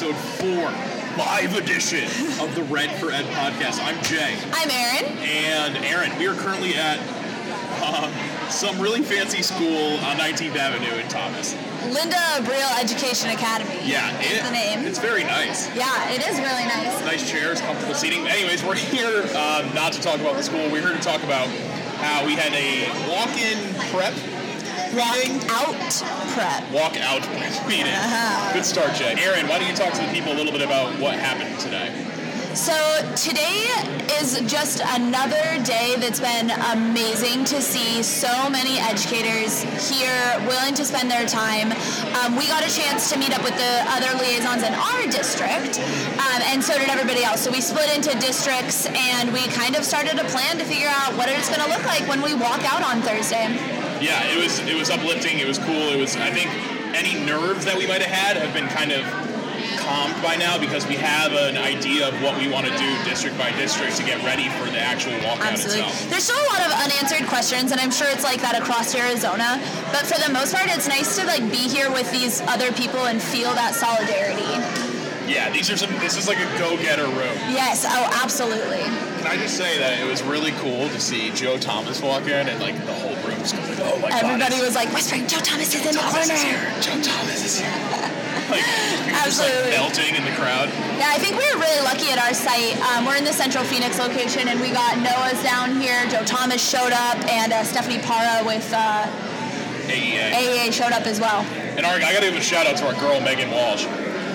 episode four, live edition of the Red for Ed podcast. I'm Jay. I'm Erin. And Aaron, we are currently at uh, some really fancy school on 19th Avenue in Thomas. Linda Abril Education Academy. Yeah, is the name. It's very nice. Yeah, it is really nice. Nice chairs, comfortable seating. Anyways, we're here um, not to talk about the school. We're here to talk about how we had a walk-in prep Walk out prep. Walk out meeting. Uh-huh. Good start, Jay. Aaron, why don't you talk to the people a little bit about what happened today? So today is just another day that's been amazing to see so many educators here willing to spend their time. Um, we got a chance to meet up with the other liaisons in our district, um, and so did everybody else. So we split into districts, and we kind of started a plan to figure out what it's going to look like when we walk out on Thursday. Yeah, it was it was uplifting. It was cool. It was I think any nerves that we might have had have been kind of calmed by now because we have an idea of what we want to do district by district to get ready for the actual walkout Absolutely. itself. There's still a lot of unanswered questions, and I'm sure it's like that across Arizona. But for the most part, it's nice to like be here with these other people and feel that solidarity. Yeah, these are some. This is like a go-getter room. Yes. Oh, absolutely. Can I just say that it was really cool to see Joe Thomas walk in and like the whole room was going, oh my god. Everybody was like whispering, "Joe Thomas is in the Thomas is corner." here. Joe Thomas is here. like, was just like Absolutely. melting in the crowd. Yeah, I think we were really lucky at our site. Um, we're in the Central Phoenix location, and we got Noah's down here. Joe Thomas showed up, and uh, Stephanie Parra with uh, AEA. AAA showed up as well. And our, I got to give a shout out to our girl Megan Walsh.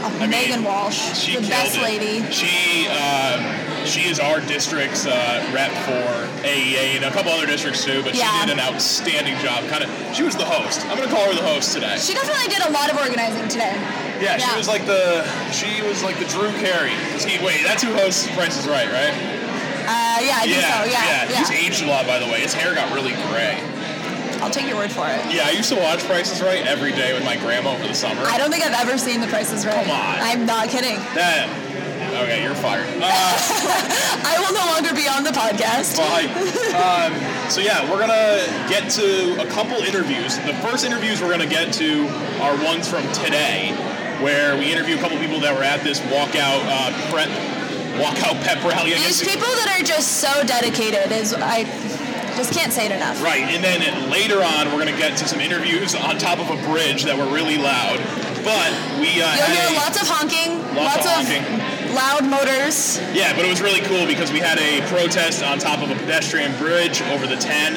Oh, I mean, Megan Walsh, She the best it. lady. She um, she is our district's uh, rep for AEA and a couple other districts too. But Yeah. she did an outstanding job. Kind of, she was the host. I'm gonna call her the host today. She definitely did a lot of organizing today. yeah, she yeah. was like the she was like the Drew Carey. He, wait, that's who hosts Price is Right, right? Uh, yeah, I think so. Yeah, yeah. He's aged a lot, by the way. His hair got really gray. I'll take your word for it. Yeah, I used to watch Price is Right every day with my grandma over the summer. I don't think I've ever seen The Price is Right. Come on. I'm not kidding. That. Okay, you're fired. Uh, I will no longer be on the podcast. Bye. Um, so yeah, we're gonna get to a couple interviews. The first interviews we're gonna get to are ones from today, where we interview a couple people that were at this walkout uh, prep, walkout pep rally. I guess. These people that are just so dedicated is I just can't say it enough. Right, and then later on, we're gonna get to some interviews on top of a bridge that were really loud. But we uh, You'll hear lots of honking, Lots lots, of of, honking. loud motors. Yeah, but it was really cool because we had a protest on top of a pedestrian bridge over the 10,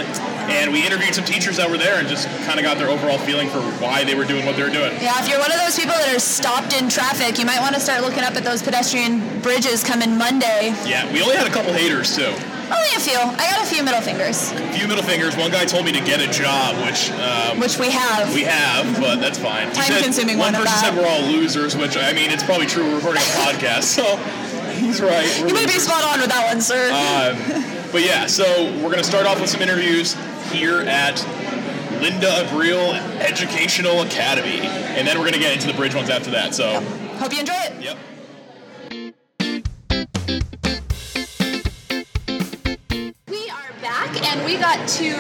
and we interviewed some teachers that were there and just kind of got their overall feeling for why they were doing what they were doing. Yeah, if you're one of those people that are stopped in traffic, you might want to start looking up at those pedestrian bridges coming Monday. Yeah, we only had a couple haters too. Only a few. I got a few middle fingers, A few middle fingers. One guy told me to get a job, which um, which we have. we have, but that's fine. Time-consuming one one person said we're all losers, which I mean, it's probably true. We're recording a podcast, so he's right. We're you might be spot on with that one, sir. Um, but yeah, so we're going to start off with some interviews here at Linda Abril Educational Academy. And then we're going to get into the bridge ones after that. So, Hope you enjoy it. yep. We are back, and we got two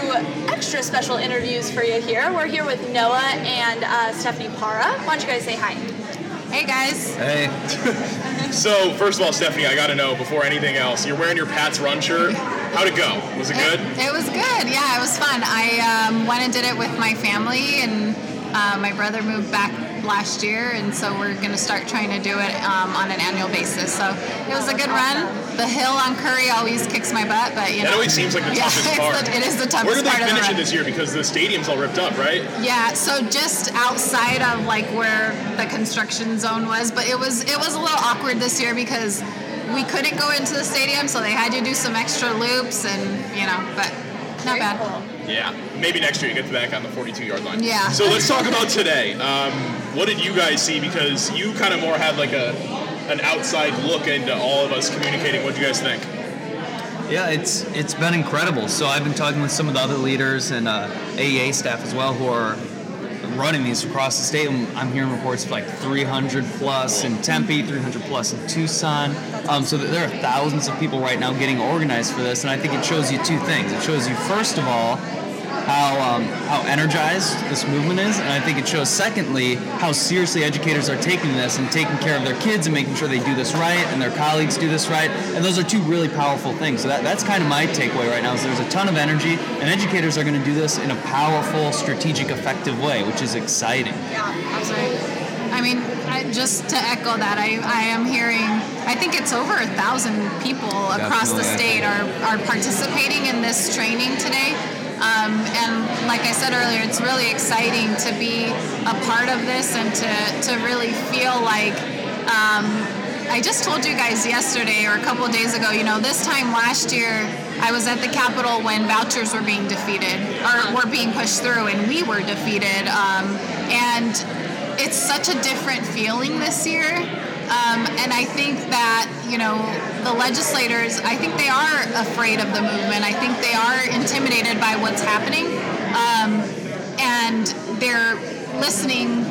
extra special interviews for you here. We're here with Noah and uh, Stephanie Parra. Why don't you guys say hi? Hey guys. Hey, So, first of all, Stephanie, I got to know before anything else, you're wearing your Pat's Run shirt. How'd it go? Was it good? It, it was good. Yeah, it was fun. I um, went and did it with my family, and uh, my brother moved back last year, and so we're going to start trying to do it um, on an annual basis. So it was a good run. The hill on Curry always kicks my butt, but you That know. always seems like the yeah, toughest it's part. The, it is the toughest Where did they part of the finish it this year? Because the stadium's all ripped up, right? Yeah, so just outside of like where the construction zone was, but it was it was a little awkward this year because we couldn't go into the stadium, so they had to do some extra loops and you know, but not bad. Yeah. Maybe next year you get back on the 42 yard line. Yeah. So let's talk about today. Um, what did you guys see? Because you kind of more had like a an outside look into all of us communicating. What do you guys think? yeah, it's it's been incredible. So I've been talking with some of the other leaders and uh, AEA staff as well who are running these across the state. I'm hearing reports of like 300 plus in Tempe, 300 plus in Tucson. Um, so there are thousands of people right now getting organized for this, and I think it shows you two things. It shows you first of all how um, how energized this movement is, and I think it shows secondly how seriously educators are taking this and taking care of their kids and making sure they do this right and their colleagues do this right. And those are two really powerful things. So that, that's kind of my takeaway right now. Is there's a ton of energy, and educators are going to do this in a powerful, strategic, effective way, which is exciting. Yeah, absolutely. I mean, I, just to echo that, I, I am hearing, I think it's over a thousand people across the state are, are participating in this training today. Um, and like I said earlier, it's really exciting to be a part of this and to, to really feel like um, I just told you guys yesterday or a couple of days ago, you know, this time last year, I was at the Capitol when vouchers were being defeated or were being pushed through and we were defeated. Um, and it's such a different feeling this year. Um, and I think that, you know, the legislators, I think they are afraid of the movement. I think they are intimidated by what's happening. Um, and they're listening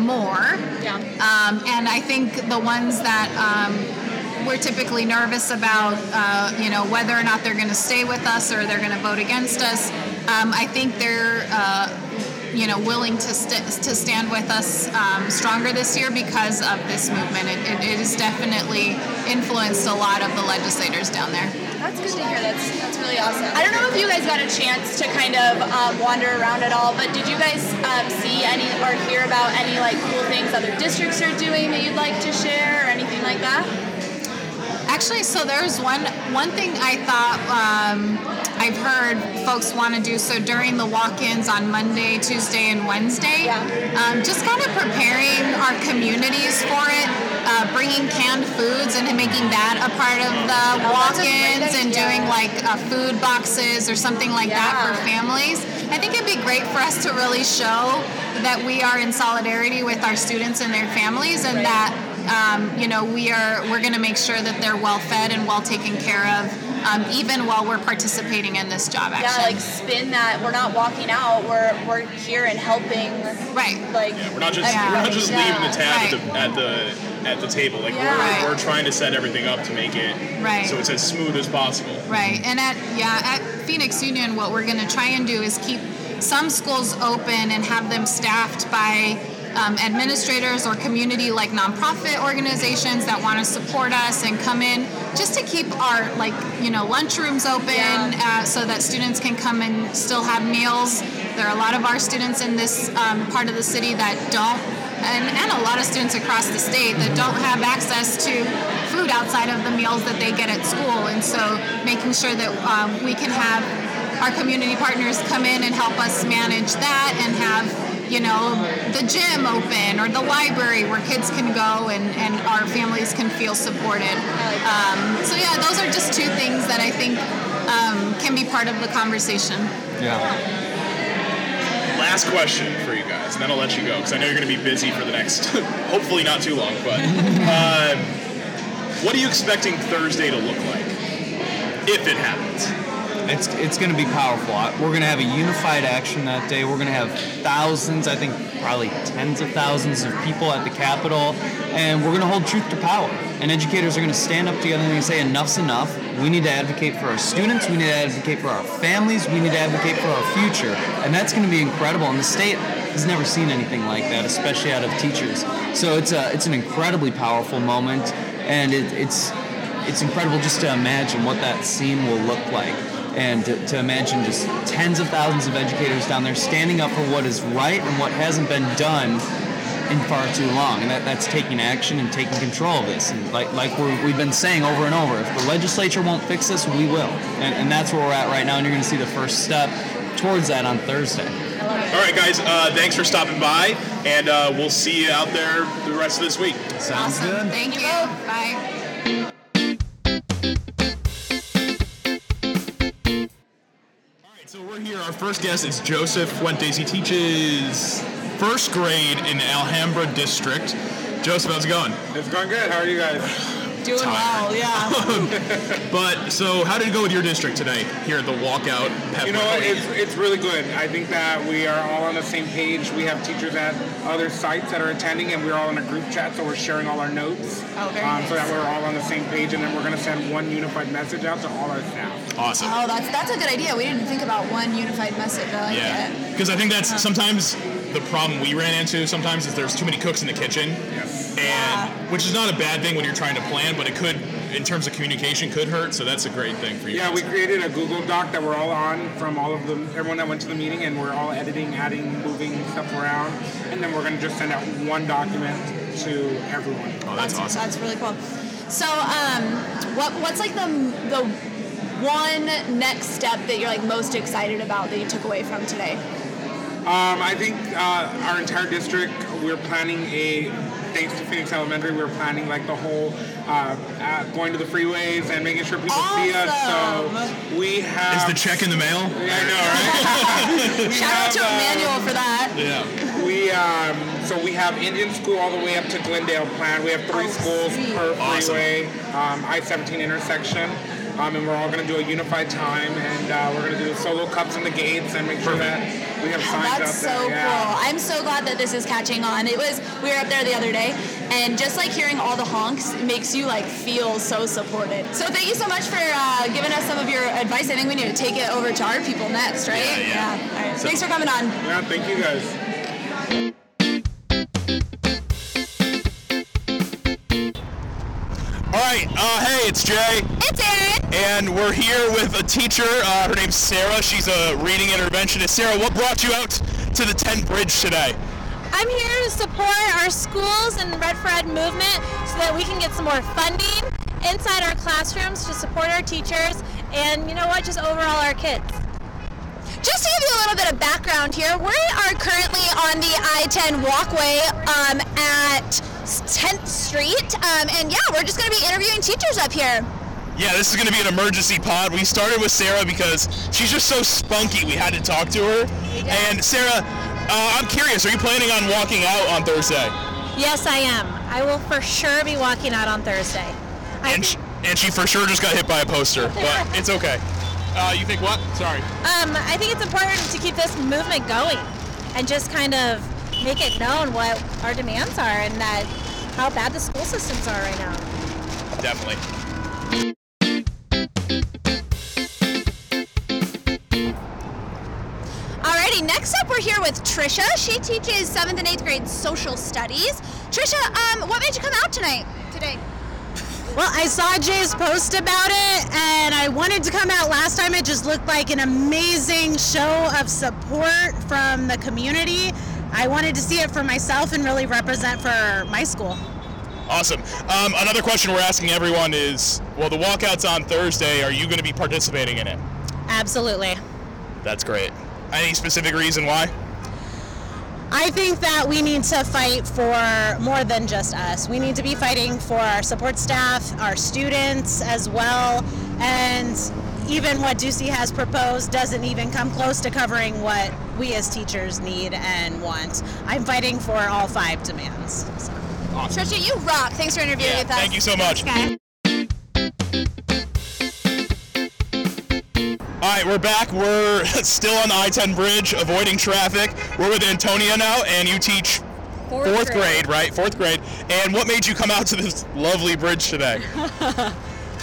more. Yeah. Um, and I think the ones that um, we're typically nervous about, uh, you know, whether or not they're going to stay with us or they're going to vote against us, um, I think they're, uh, you know, willing to st- to stand with us um, stronger this year because of this movement. It, it, it has definitely influenced a lot of the legislators down there. That's good to hear. That's that's really awesome. I don't know if you guys got a chance to kind of um, wander around at all, but did you guys um, see any or hear about any like cool things other districts are doing that you'd like to share or anything like that? Actually, so there's one one thing I thought um, I've heard folks want to do. So during the walk-ins on Monday, Tuesday, and Wednesday, Yeah. um, just kind of preparing our communities for it, uh, bringing canned foods and making that a part of the Oh, that's a great walk-ins and doing like uh, food boxes or something like that for families. I think it'd be great for us to really show that we are in solidarity with our students and their families, and Right. that um, you know we are we're going to make sure that they're well fed and well taken care of, um, even while we're participating in this job action. Yeah, like spin that. We're not walking out. We're we're here and helping. right. Like yeah, We're not just Yeah. we're not just Yeah. leaving the tab Right. at, the, at the at the table. Like Yeah. we're, Right. we're trying to set everything up to make it Right. so it's as smooth as possible. Right, and at yeah at Phoenix Union, what we're going to try and do is keep some schools open and have them staffed by um, administrators or community like nonprofit organizations that want to support us and come in just to keep our like you know lunchrooms open Yeah. uh, so that students can come and still have meals. There are a lot of our students in this um, part of the city that don't. And, and a lot of students across the state that don't have access to food outside of the meals that they get at school. And so making sure that um, we can have our community partners come in and help us manage that and have you know the gym open or the library where kids can go and, and our families can feel supported um, so yeah those are just two things that i think um, can be part of the conversation Yeah. Last question for you guys, and then I'll let you go because I know you're going to be busy for the next, hopefully not too long. But um, what are you expecting Thursday to look like if it happens? It's, it's going to be powerful. We're going to have a unified action that day. We're going to have thousands, I think probably tens of thousands of people at the Capitol, and we're going to hold truth to power. And educators are going to stand up together and say, enough's enough. We need to advocate for our students. We need to advocate for our families. We need to advocate for our future. And that's going to be incredible. And the state has never seen anything like that, especially out of teachers. So it's, a, it's an incredibly powerful moment, and it, it's, it's incredible just to imagine what that scene will look like and to, to imagine just tens of thousands of educators down there standing up for what is right and what hasn't been done in far too long. And that, that's taking action and taking control of this. And like, like we're, we've been saying over and over if the legislature won't fix this we will. And, and that's where we're at right now and you're going to see the first step towards that on thursday. All right, guys. Uh, thanks for stopping by, and uh, we'll see you out there the rest of this week. sounds awesome good. Thank you. Bye so we're here. Our first guest is Joseph Fuentes. He teaches first grade in Alhambra District. Joseph, how's it going? It's going good. How are you guys? Doing tired. well, yeah. But so, how did it go with your district today here at the walkout? Pep You know what? Rally? It's, it's really good. I think that we are all on the same page. We have teachers at other sites that are attending, and we're all in a group chat, so we're sharing all our notes. Oh, very um, So that we're all on the same page, and then we're going to send one unified message out to all our staff. awesome. Oh, that's that's a good idea. We didn't think about one unified message. I like Yeah, because I think that's sometimes the problem we ran into. Sometimes is there's too many cooks in the kitchen, Yes. and which is not a bad thing when you're trying to plan, but it could, in terms of communication, could hurt. So that's a great thing for you. Yeah, guys. we created a Google Doc that we're all on from all of the everyone that went to the meeting, and we're all editing, adding, moving stuff around, and then we're going to just send out one document to everyone. Oh, that's, awesome. That's really cool. So, um, what what's like the the one next step that you're like most excited about that you took away from today? Um, I think uh, our entire district, we're planning a, thanks to Phoenix Elementary, we're planning like the whole uh, uh, going to the freeways and making sure people see us. So we have. Is the check in the mail? Yeah, I know, right? We Shout out to have, uh, Emmanuel for that. Yeah. We um, so we have Indian School all the way up to Glendale planned. We have three Oh, schools sweet. per Awesome. freeway, um, I-17 intersection, um, and we're all going to do a unified time, and uh, we're going to do the solo cups in the gates and make sure that we have signs That's up so there. Yeah. cool. I'm so glad that this is catching on. It was we were up there the other day, and just like hearing all the honks makes you like feel so supported. So thank you so much for uh, giving us some of your advice. I think we need to take it over to our people next, right? Yeah, yeah. All right. So- Thanks for coming on. Yeah, thank you guys. All right. Uh, hey, it's Jay. It's Aaron. And we're here with a teacher. Uh, her name's Sarah. She's a reading interventionist. Sarah, what brought you out to the 10 Bridge today? I'm here to support our schools and Red for Ed movement so that we can get some more funding inside our classrooms to support our teachers and, you know what, just overall our kids. Just to give you a little bit of background here, we are currently on the I-10 walkway um, at 10th Street, um, and yeah, we're just going to be interviewing teachers up here. Yeah, this is going to be an emergency pod. We started with Sarah because she's just so spunky. We had to talk to her. Yeah. And Sarah, uh, I'm curious. Are you planning on walking out on Thursday? Yes, I am. I will for sure be walking out on Thursday. And she, and she for sure just got hit by a poster, but it's okay. Uh, you think what? Sorry. um, I think it's important to keep this movement going and just kind of make it known what our demands are and that how bad the school systems are right now. Definitely. Next up we're here with Trisha. She teaches 7th and 8th grade social studies. Trisha, um, what made you come out tonight? Today? Well, I saw Jay's post about it and I wanted to come out last time. It just looked like an amazing show of support from the community. I wanted to see it for myself and really represent for my school. Awesome. Um, another question we're asking everyone is, well, the walkout's on Thursday. Are you going to be participating in it? Absolutely. That's great. Any specific reason why? I think that we need to fight for more than just us. We need to be fighting for our support staff, our students as well, and even what Ducey has proposed doesn't even come close to covering what we as teachers need and want. I'm fighting for all five demands. So. Trisha, you rock. Thanks for interviewing Yeah, with us. thank you so much. Okay. All right, we're back. We're still on the I-10 bridge, avoiding traffic. We're with Antonia now, and you teach fourth, grade. right? Fourth grade. And what made you come out to this lovely bridge today?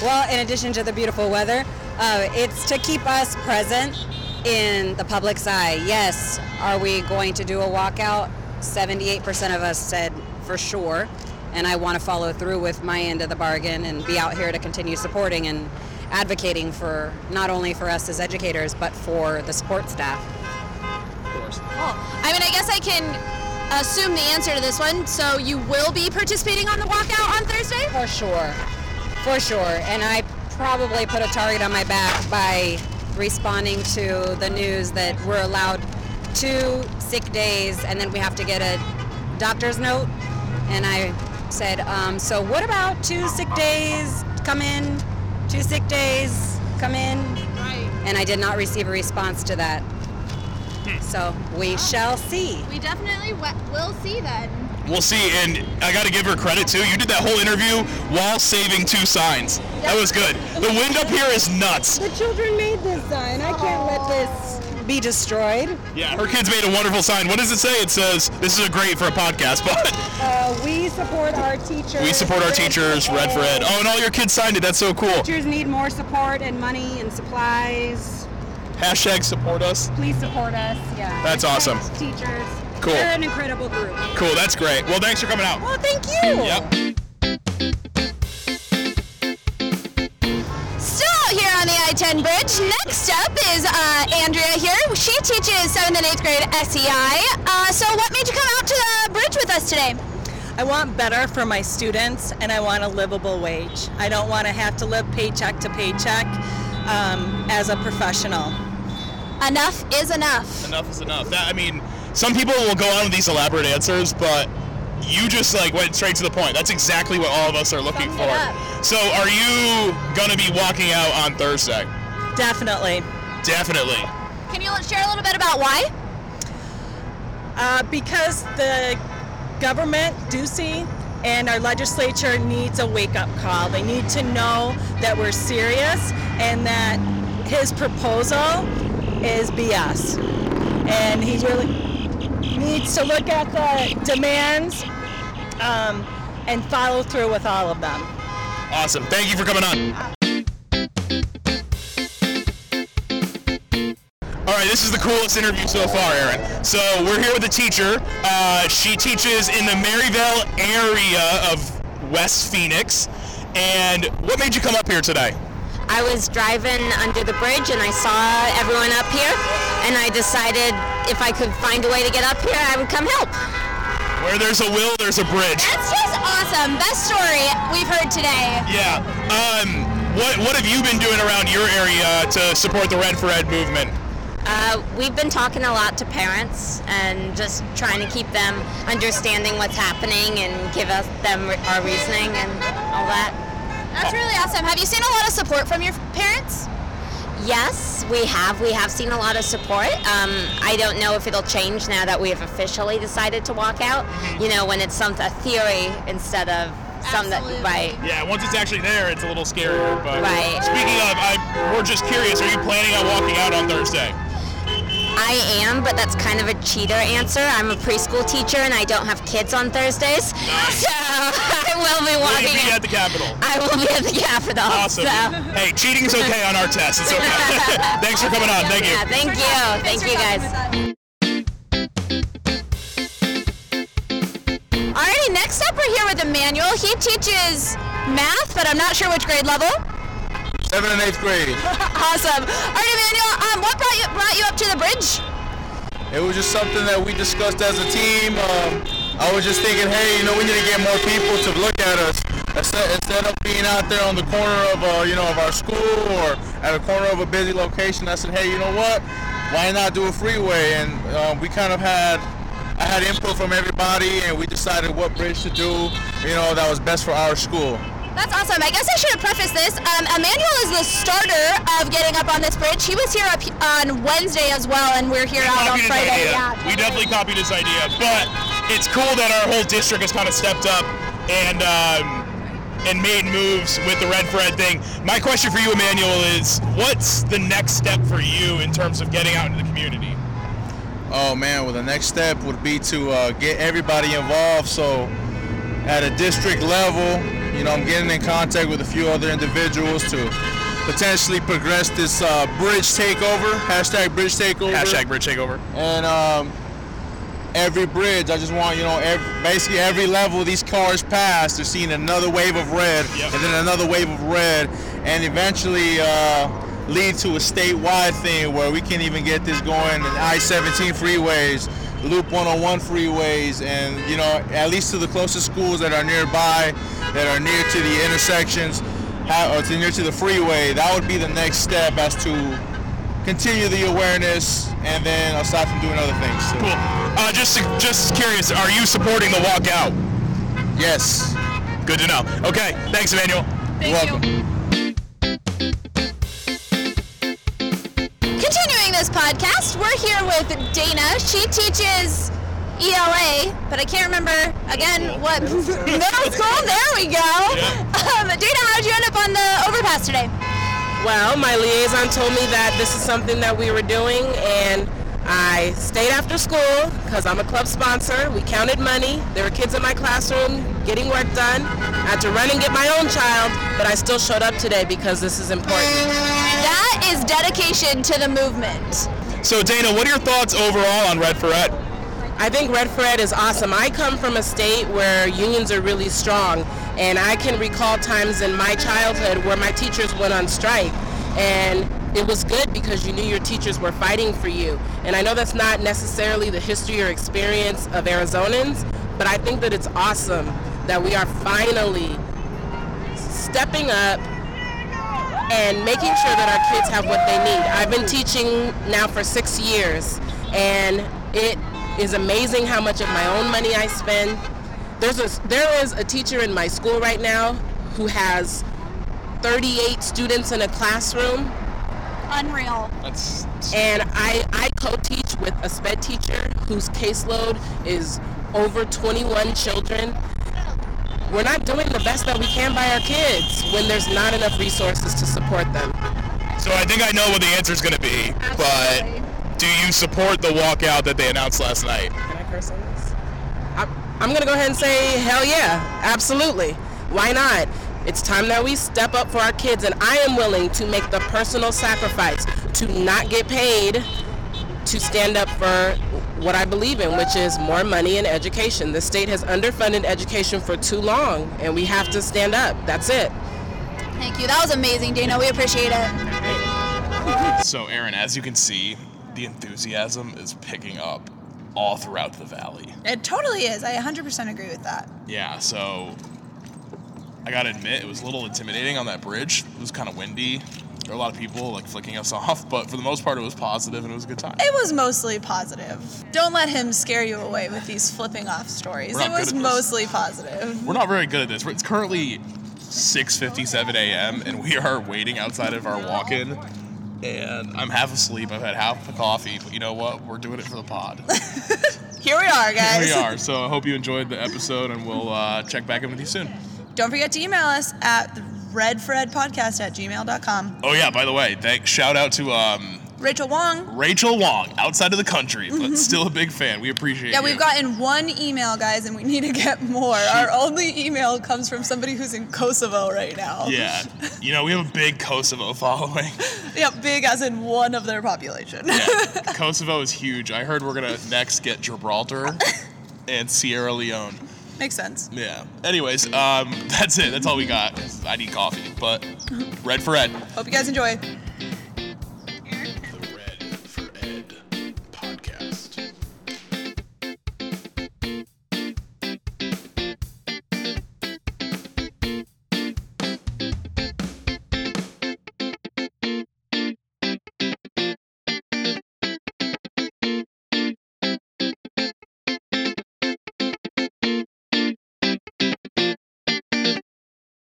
Well, in addition to the beautiful weather, uh, it's to keep us present in the public's eye. Yes, are we going to do a walkout? 78% of us said for sure. And I want to follow through with my end of the bargain and be out here to continue supporting and advocating for not only for us as educators, but for the support staff. Cool. I mean, I guess I can assume the answer to this one. So you will be participating on the walkout on Thursday? For sure. For sure. And I probably put a target on my back by responding to the news that we're allowed two sick days and then we have to get a doctor's note. And I said, um, so what about two sick days come in? Two sick days come in? Right. And I did not receive a response to that. Hmm. So we shall see. We definitely will see then. We'll see, and I got to give her credit too. You did that whole interview while saving two signs. That was good. The wind up here is nuts. The children made this sign. I can't let this be destroyed. Yeah, her kids made a wonderful sign. What does it say? It says, "This is a great for a podcast," but Uh, we support our teachers. we support our teachers. Red for Ed. Oh, and all your kids signed it. That's so cool. Teachers need more support and money and supplies. Hashtag support us. Please support us. Yeah. That's awesome. Teachers. Cool. They're an incredible group. Cool. That's great. Well, thanks for coming out. Well, thank you. Yep. On I-10 bridge. Next up is uh, Andrea here. She teaches 7th and 8th grade SEI. Uh, so what made you come out to the bridge with us today? I want better for my students and I want a livable wage. I don't want to have to live paycheck to paycheck um, as a professional. Enough is enough. Enough is enough. That I mean, some people will go on with these elaborate answers, but you just like went straight to the point. That's exactly what all of us are looking Summed for. So, are you gonna be walking out on Thursday? Definitely. Definitely. Can you share a little bit about why? Uh, because the government, Ducey, and our legislature needs a wake-up call. They need to know that we're serious and that his proposal is BS. And he really needs to look at the demands um, and follow through with all of them. Awesome. Thank you for coming on. All right, this is the coolest interview so far, Aaron. So we're here with a teacher. Uh, she teaches in the Maryvale area of West Phoenix. And what made you come up here today? I was driving under the bridge and I saw everyone up here and I decided if I could find a way to get up here, I would come help. Where there's a will, there's a bridge. That's just awesome. Best story we've heard today. Yeah. Um, what what have you been doing around your area to support the Red for Ed movement? Uh, we've been talking a lot to parents and just trying to keep them understanding what's happening and give us them our reasoning and all that. That's really awesome. Have you seen a lot of support from your parents? Yes, we have. We have seen a lot of support. Um, I don't know if it'll change now that we have officially decided to walk out. You know, when it's some a theory instead of some that right. Yeah, once it's actually there, it's a little scarier. But Right. speaking of, I, we're just curious. Are you planning on walking out on Thursday? I am, but that's kind of a cheater answer. I'm a preschool teacher and I don't have kids on Thursdays, so I will be Will walking. be at the Capitol? I will be at the Capitol. Awesome. So. Hey, cheating's okay on our test. It's okay. Thanks for coming on. Thank you. Yeah, thank you. Thank you guys. Alrighty, next up we're here with Emmanuel. He teaches math, but I'm not sure which grade level. Seventh and eighth grade. awesome. Alright, Emmanuel, um, what brought you brought you up to the bridge? It was just something that we discussed as a team. Um, I was just thinking, hey, you know, we need to get more people to look at us instead, instead of being out there on the corner of, uh, you know, of our school or at a corner of a busy location. I said, hey, you know what? Why not do a freeway? And uh, we kind of had, I had input from everybody, and we decided what bridge to do, you know, that was best for our school. That's awesome. I guess I should have prefaced this. Um, Emmanuel is the starter of getting up on this bridge. He was here up on Wednesday as well, and we're here out on Friday. idea. Yeah. We definitely copied his idea, but it's cool that our whole district has kind of stepped up and um, and made moves with the Red for Ed thing. My question for you, Emmanuel, is what's the next step for you in terms of getting out into the community? Oh man, well the next step would be to uh, get everybody involved. So at a district level, you know, I'm getting in contact with a few other individuals to potentially progress this uh, bridge takeover. Hashtag bridge takeover. Hashtag bridge takeover. And um, every bridge, I just want you know, every, basically every level these cars pass, they're seeing another wave of red, and then another wave of red, and eventually uh, lead to a statewide thing where we can even get this going in I-17 freeways, Loop 101 freeways, and you know, at least to the closest schools that are nearby, that are near to the intersections, or to near to the freeway. That would be the next step as to continue the awareness, and then aside from doing other things. too. Cool. Uh, just just curious, are you supporting the walkout? Yes. Good to know. Okay, thanks, Emmanuel. Thank welcome. Continuing this podcast, we're here with Dana. She teaches ELA, but I can't remember again what middle school. There we go. Um, Dana, how did you end up on the overpass today? Well, my liaison told me that this is something that we were doing, and I stayed after school because I'm a club sponsor. We counted money. There were kids in my classroom getting work done. I had to run and get my own child, but I still showed up today because this is important. That is dedication to the movement. So Dana, what are your thoughts overall on Red for Ed? I think Red for Ed is awesome. I come from a state where unions are really strong, and I can recall times in my childhood where my teachers went on strike, and it was good because you knew your teachers were fighting for you. And I know that's not necessarily the history or experience of Arizonans, but I think that it's awesome that we are finally stepping up and making sure that our kids have what they need. I've been teaching now for six years, and it is amazing how much of my own money I spend. There's a, there is a teacher in my school right now who has 38 students in a classroom. Unreal. That's and I, I co-teach with a sped teacher whose caseload is over 21 children. We're not doing the best that we can by our kids when there's not enough resources to support them. So I think I know what the answer is going to be, but do you support the walkout that they announced last night? Can I curse on this? I'm, I'm going to go ahead and say, hell yeah, absolutely. Why not? It's time that we step up for our kids, and I am willing to make the personal sacrifice to not get paid to stand up for what I believe in, which is more money in education. The state has underfunded education for too long, and we have to stand up. That's it. Thank you. That was amazing, Dana. We appreciate it. So Aaron, as you can see, the enthusiasm is picking up all throughout the valley. It totally is. I 100% agree with that. Yeah, so I gotta admit, it was a little intimidating on that bridge. It was kind of windy. There were a lot of people like flicking us off, but for the most part, it was positive and it was a good time. It was mostly positive. Don't let him scare you away with these flipping off stories. It was good at this. mostly positive. We're not very good at this. It's currently 6:57 a.m. and we are waiting outside of our walk-in. And I'm half asleep. I've had half a coffee, but you know what? We're doing it for the pod. Here we are, guys. Here we are. So I hope you enjoyed the episode, and we'll uh, check back in with you soon. Don't forget to email us at redfredpodcast at gmail.com. Oh yeah, by the way, thank shout out to um, Rachel Wong. Rachel Wong, outside of the country, but still a big fan. We appreciate it. Yeah, you. we've gotten one email, guys, and we need to get more. Our only email comes from somebody who's in Kosovo right now. Yeah, you know we have a big Kosovo following. Yeah, big as in one of their population. yeah. Kosovo is huge. I heard we're gonna next get Gibraltar and Sierra Leone. Makes sense. Yeah. Anyways, um, that's it. That's all we got. I need coffee, but red for red. Hope you guys enjoy.